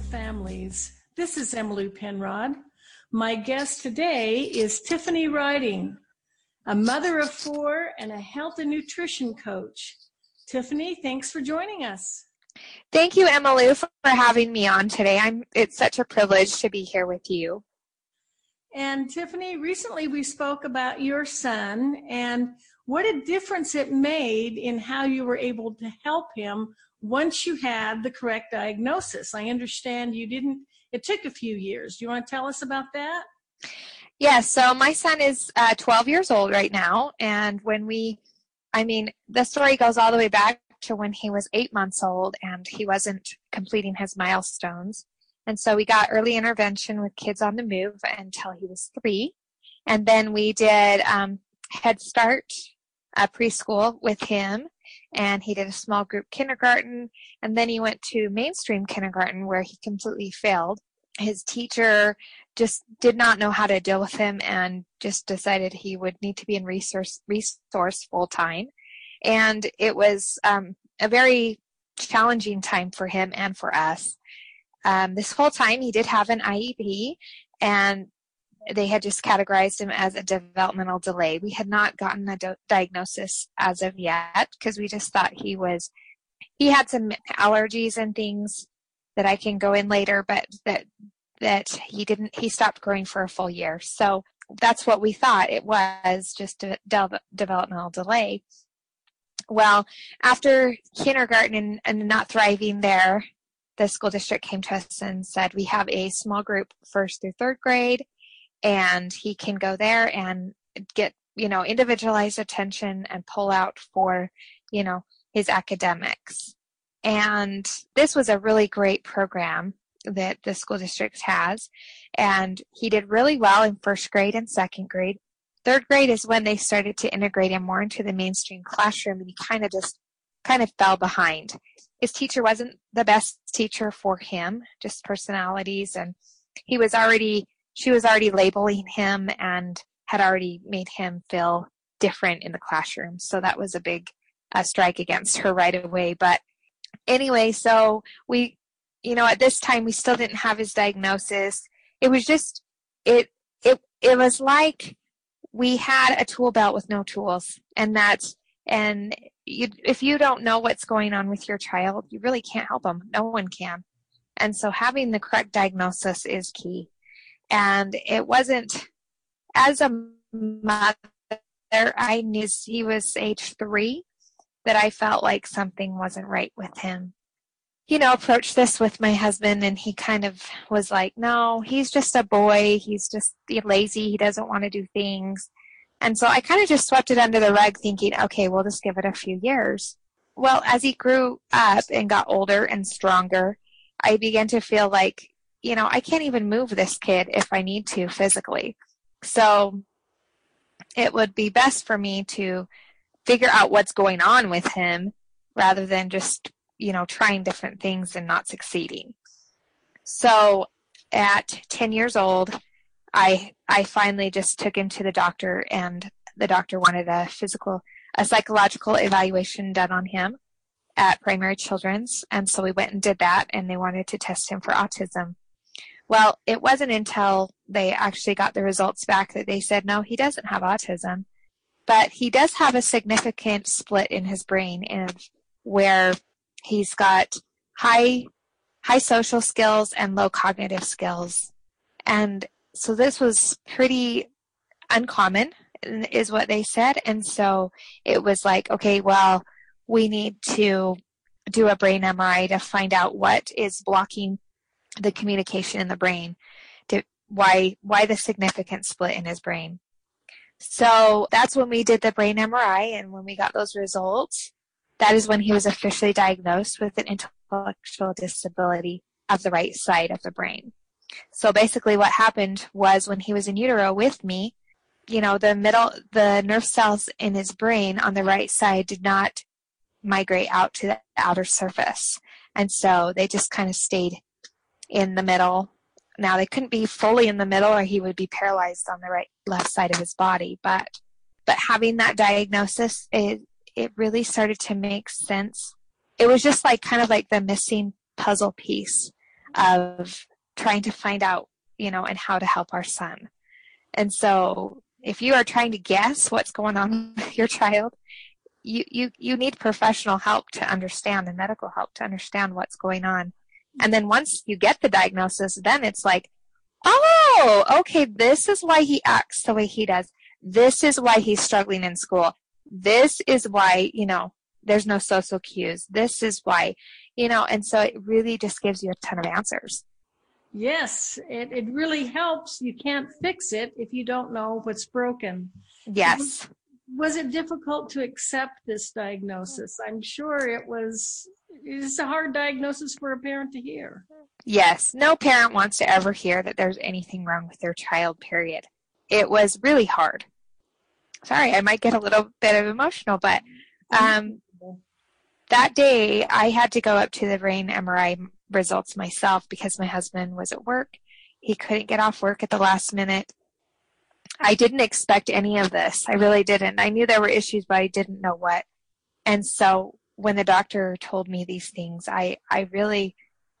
families. This is Emily Penrod. My guest today is Tiffany Riding, a mother of four and a health and nutrition coach. Tiffany, thanks for joining us. Thank you, Emily, for having me on today. I'm it's such a privilege to be here with you. And Tiffany, recently we spoke about your son and what a difference it made in how you were able to help him once you had the correct diagnosis. I understand you didn't, it took a few years. Do you want to tell us about that? Yes, yeah, so my son is uh, 12 years old right now. And when we, I mean, the story goes all the way back to when he was eight months old and he wasn't completing his milestones. And so we got early intervention with Kids on the Move until he was three. And then we did um, Head Start uh, preschool with him. And he did a small group kindergarten. And then he went to mainstream kindergarten where he completely failed. His teacher just did not know how to deal with him and just decided he would need to be in resource, resource full time. And it was um, a very challenging time for him and for us. Um, this whole time, he did have an IEP, and they had just categorized him as a developmental delay. We had not gotten a do- diagnosis as of yet because we just thought he was, he had some allergies and things that I can go in later, but that that he didn't he stopped growing for a full year. So that's what we thought it was just a de- developmental delay. Well, after kindergarten and, and not thriving there, the school district came to us and said, We have a small group first through third grade, and he can go there and get, you know, individualized attention and pull out for, you know, his academics. And this was a really great program that the school district has. And he did really well in first grade and second grade. Third grade is when they started to integrate him more into the mainstream classroom, and he kind of just kind of fell behind. His teacher wasn't the best teacher for him, just personalities, and he was already she was already labeling him and had already made him feel different in the classroom. So that was a big uh, strike against her right away. But anyway, so we, you know, at this time we still didn't have his diagnosis. It was just it it it was like we had a tool belt with no tools and that's and you, if you don't know what's going on with your child you really can't help them no one can and so having the correct diagnosis is key and it wasn't as a mother i knew he was age three that i felt like something wasn't right with him you know, approached this with my husband, and he kind of was like, no, he's just a boy. He's just lazy. He doesn't want to do things. And so I kind of just swept it under the rug, thinking, okay, we'll just give it a few years. Well, as he grew up and got older and stronger, I began to feel like, you know, I can't even move this kid if I need to physically. So it would be best for me to figure out what's going on with him rather than just you know, trying different things and not succeeding. So at 10 years old, I I finally just took him to the doctor and the doctor wanted a physical a psychological evaluation done on him at Primary Children's and so we went and did that and they wanted to test him for autism. Well, it wasn't until they actually got the results back that they said no, he doesn't have autism, but he does have a significant split in his brain and where He's got high high social skills and low cognitive skills. And so this was pretty uncommon is what they said and so it was like okay well we need to do a brain MRI to find out what is blocking the communication in the brain to why why the significant split in his brain so that's when we did the brain MRI and when we got those results that is when he was officially diagnosed with an intellectual disability of the right side of the brain. So basically what happened was when he was in utero with me, you know, the middle, the nerve cells in his brain on the right side did not migrate out to the outer surface. And so they just kind of stayed in the middle. Now they couldn't be fully in the middle or he would be paralyzed on the right left side of his body, but but having that diagnosis it it really started to make sense. It was just like kind of like the missing puzzle piece of trying to find out, you know, and how to help our son. And so if you are trying to guess what's going on with your child, you, you, you need professional help to understand and medical help to understand what's going on. And then once you get the diagnosis, then it's like, oh, okay, this is why he acts the way he does. This is why he's struggling in school. This is why, you know, there's no social cues. This is why, you know, and so it really just gives you a ton of answers. Yes, it, it really helps. You can't fix it if you don't know what's broken. Yes. Was it difficult to accept this diagnosis? I'm sure it was. It's a hard diagnosis for a parent to hear. Yes, no parent wants to ever hear that there's anything wrong with their child, period. It was really hard. Sorry, I might get a little bit of emotional, but um, that day I had to go up to the brain MRI results myself because my husband was at work. He couldn't get off work at the last minute. I didn't expect any of this. I really didn't. I knew there were issues, but I didn't know what. And so when the doctor told me these things, I, I really,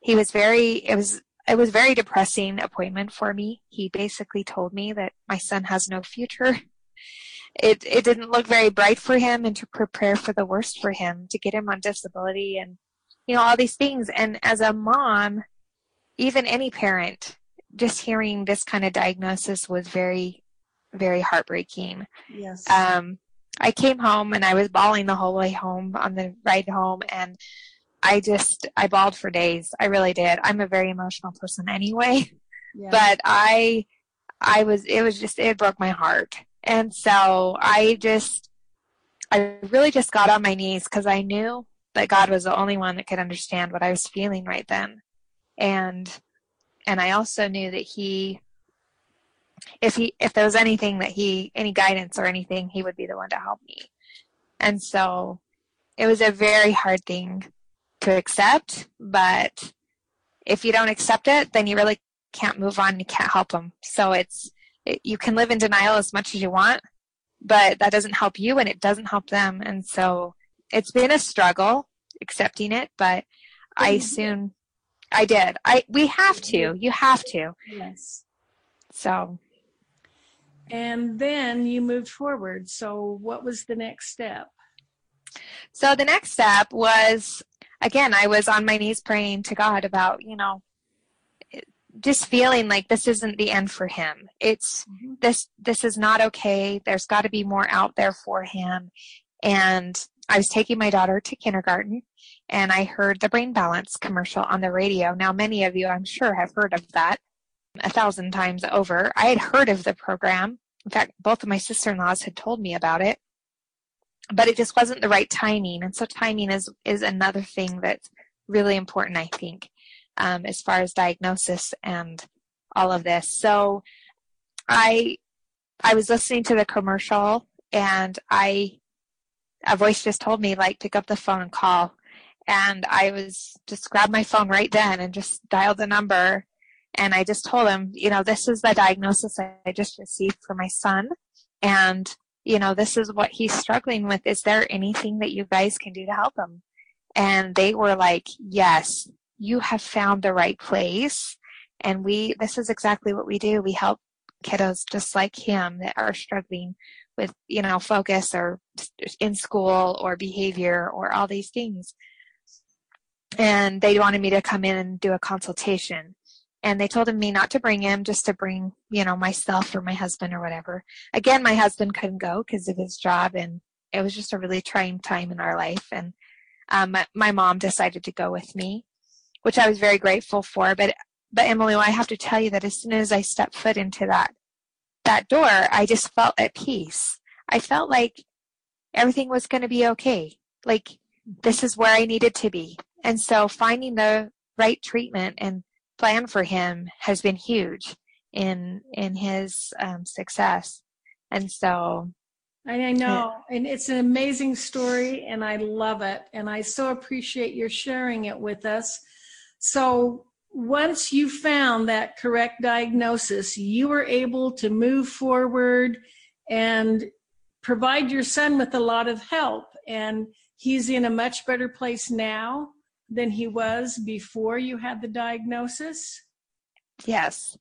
he was very, it was, it was very depressing appointment for me. He basically told me that my son has no future. It, it didn't look very bright for him and to prepare for the worst for him, to get him on disability and you know, all these things. And as a mom, even any parent, just hearing this kind of diagnosis was very, very heartbreaking. Yes. Um, I came home and I was bawling the whole way home on the ride home and I just I bawled for days. I really did. I'm a very emotional person anyway. Yeah. But I I was it was just it broke my heart. And so I just I really just got on my knees cuz I knew that God was the only one that could understand what I was feeling right then. And and I also knew that he if he if there was anything that he any guidance or anything, he would be the one to help me. And so it was a very hard thing to accept, but if you don't accept it, then you really can't move on. You can't help them. So it's it, you can live in denial as much as you want, but that doesn't help you and it doesn't help them. And so it's been a struggle accepting it, but I soon I did. I we have to. You have to. Yes. So and then you moved forward. So what was the next step? So the next step was again, I was on my knees praying to God about, you know, just feeling like this isn't the end for him. It's mm-hmm. this this is not okay. There's got to be more out there for him. And I was taking my daughter to kindergarten and I heard the Brain Balance commercial on the radio. Now, many of you, I'm sure, have heard of that a thousand times over. I had heard of the program. In fact, both of my sister in laws had told me about it, but it just wasn't the right timing. And so, timing is, is another thing that's really important, I think, um, as far as diagnosis and all of this. So, I I was listening to the commercial and I a voice just told me like pick up the phone and call and i was just grabbed my phone right then and just dialed the number and i just told him you know this is the diagnosis i just received for my son. And you know this is what he's struggling with. Is there anything that you guys can do to help him? And they were like yes you have found the right place. And we this is exactly what we do. We help kiddos just like him that are struggling with you know focus or in school or behavior or all these things. And they wanted me to come in and do a consultation and they told me not to bring him just to bring you know myself or my husband or whatever again my husband couldn't go because of his job and it was just a really trying time in our life and um, my, my mom decided to go with me which i was very grateful for but but emily i have to tell you that as soon as i stepped foot into that that door, I just felt at peace. I felt like everything was going to be okay. Like this is where I needed to be. And so finding the right treatment and plan for him has been huge in in his um, success. And so I know, and it's an amazing story, and I love it, and I so appreciate your sharing it with us. So, once you found that correct diagnosis, you were able to move forward and provide your son with a lot of help. And he's in a much better place now. Than he was before you had the diagnosis? Yes.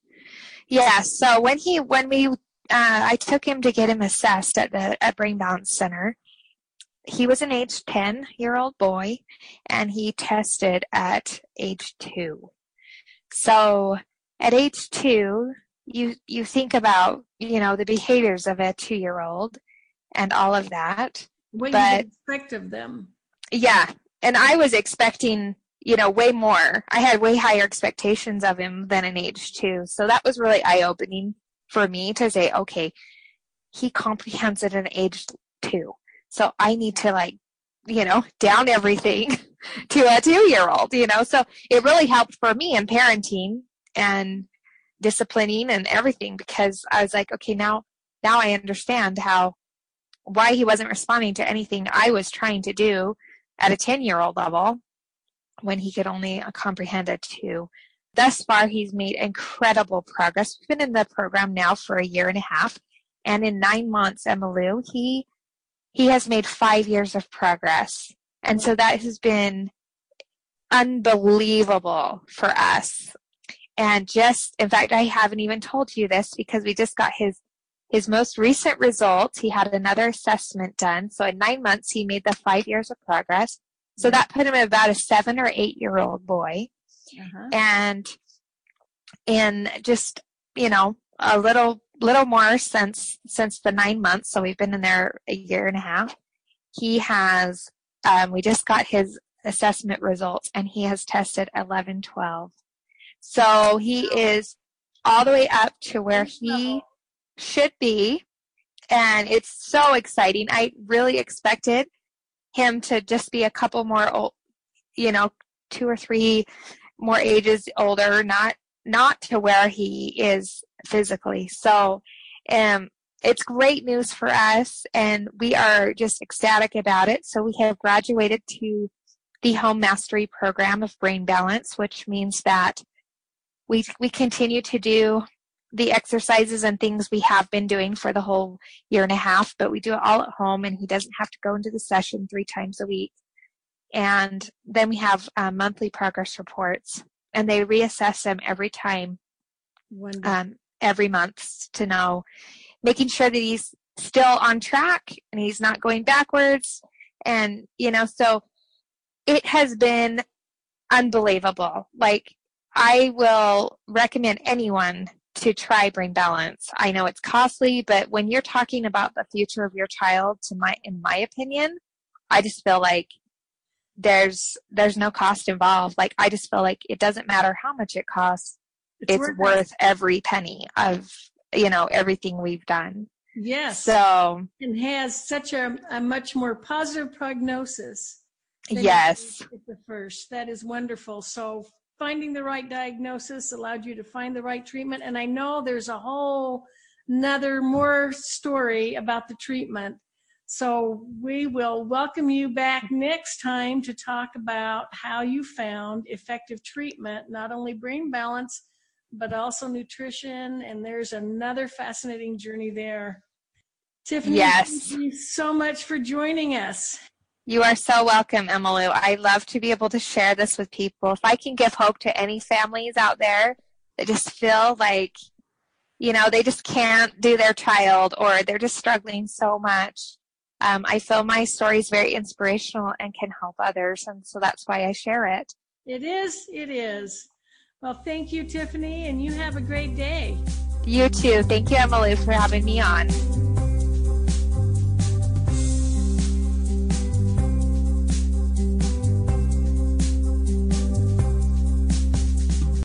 Yes. So when he when we uh, I took him to get him assessed at the at Brain Balance Center. He was an age 10 year old boy and he tested at age two. So at age two, you you think about you know the behaviors of a two year old and all of that. What but, you expect of them? Yeah, and I was expecting you know way more. I had way higher expectations of him than an age two, so that was really eye opening for me to say, okay, he comprehends at an age two, so I need to like you know down everything to a two year old. You know, so it really helped for me in parenting and disciplining and everything because I was like, okay, now now I understand how why he wasn't responding to anything I was trying to do at a 10 year old level when he could only uh, comprehend a two. Thus far, he's made incredible progress. We've been in the program now for a year and a half, and in nine months, Emmylou, he he has made five years of progress, and so that has been unbelievable for us. And just, in fact, I haven't even told you this because we just got his his most recent results. He had another assessment done. So in nine months, he made the five years of progress. So that put him at about a seven or eight year old boy. Uh-huh. And in just, you know, a little, little more since, since the nine months. So we've been in there a year and a half. He has, um, we just got his assessment results and he has tested 11, 12. So he is all the way up to where he should be. And it's so exciting. I really expected him to just be a couple more old, you know, two or three more ages older, not not to where he is physically. So um it's great news for us and we are just ecstatic about it. So we have graduated to the home mastery program of brain balance, which means that we we continue to do the exercises and things we have been doing for the whole year and a half, but we do it all at home and he doesn't have to go into the session three times a week. And then we have uh, monthly progress reports and they reassess them every time, um, every month to know, making sure that he's still on track and he's not going backwards. And, you know, so it has been unbelievable. Like I will recommend anyone to try brain balance. I know it's costly, but when you're talking about the future of your child, to my in my opinion, I just feel like there's there's no cost involved. Like I just feel like it doesn't matter how much it costs. It's, it's worth, worth every penny of you know everything we've done. Yes. So and has such a, a much more positive prognosis. Yes. the first. That is wonderful. So finding the right diagnosis allowed you to find the right treatment. And I know there's a whole another more story about the treatment. So we will welcome you back next time to talk about how you found effective treatment, not only brain balance, but also nutrition. And there's another fascinating journey there. Tiffany, yes. thank you so much for joining us. You are so welcome, Emily. I love to be able to share this with people. If I can give hope to any families out there that just feel like, you know, they just can't do their child or they're just struggling so much, um, I feel my story is very inspirational and can help others. And so that's why I share it. It is. It is. Well, thank you, Tiffany, and you have a great day. You too. Thank you, Emily, for having me on.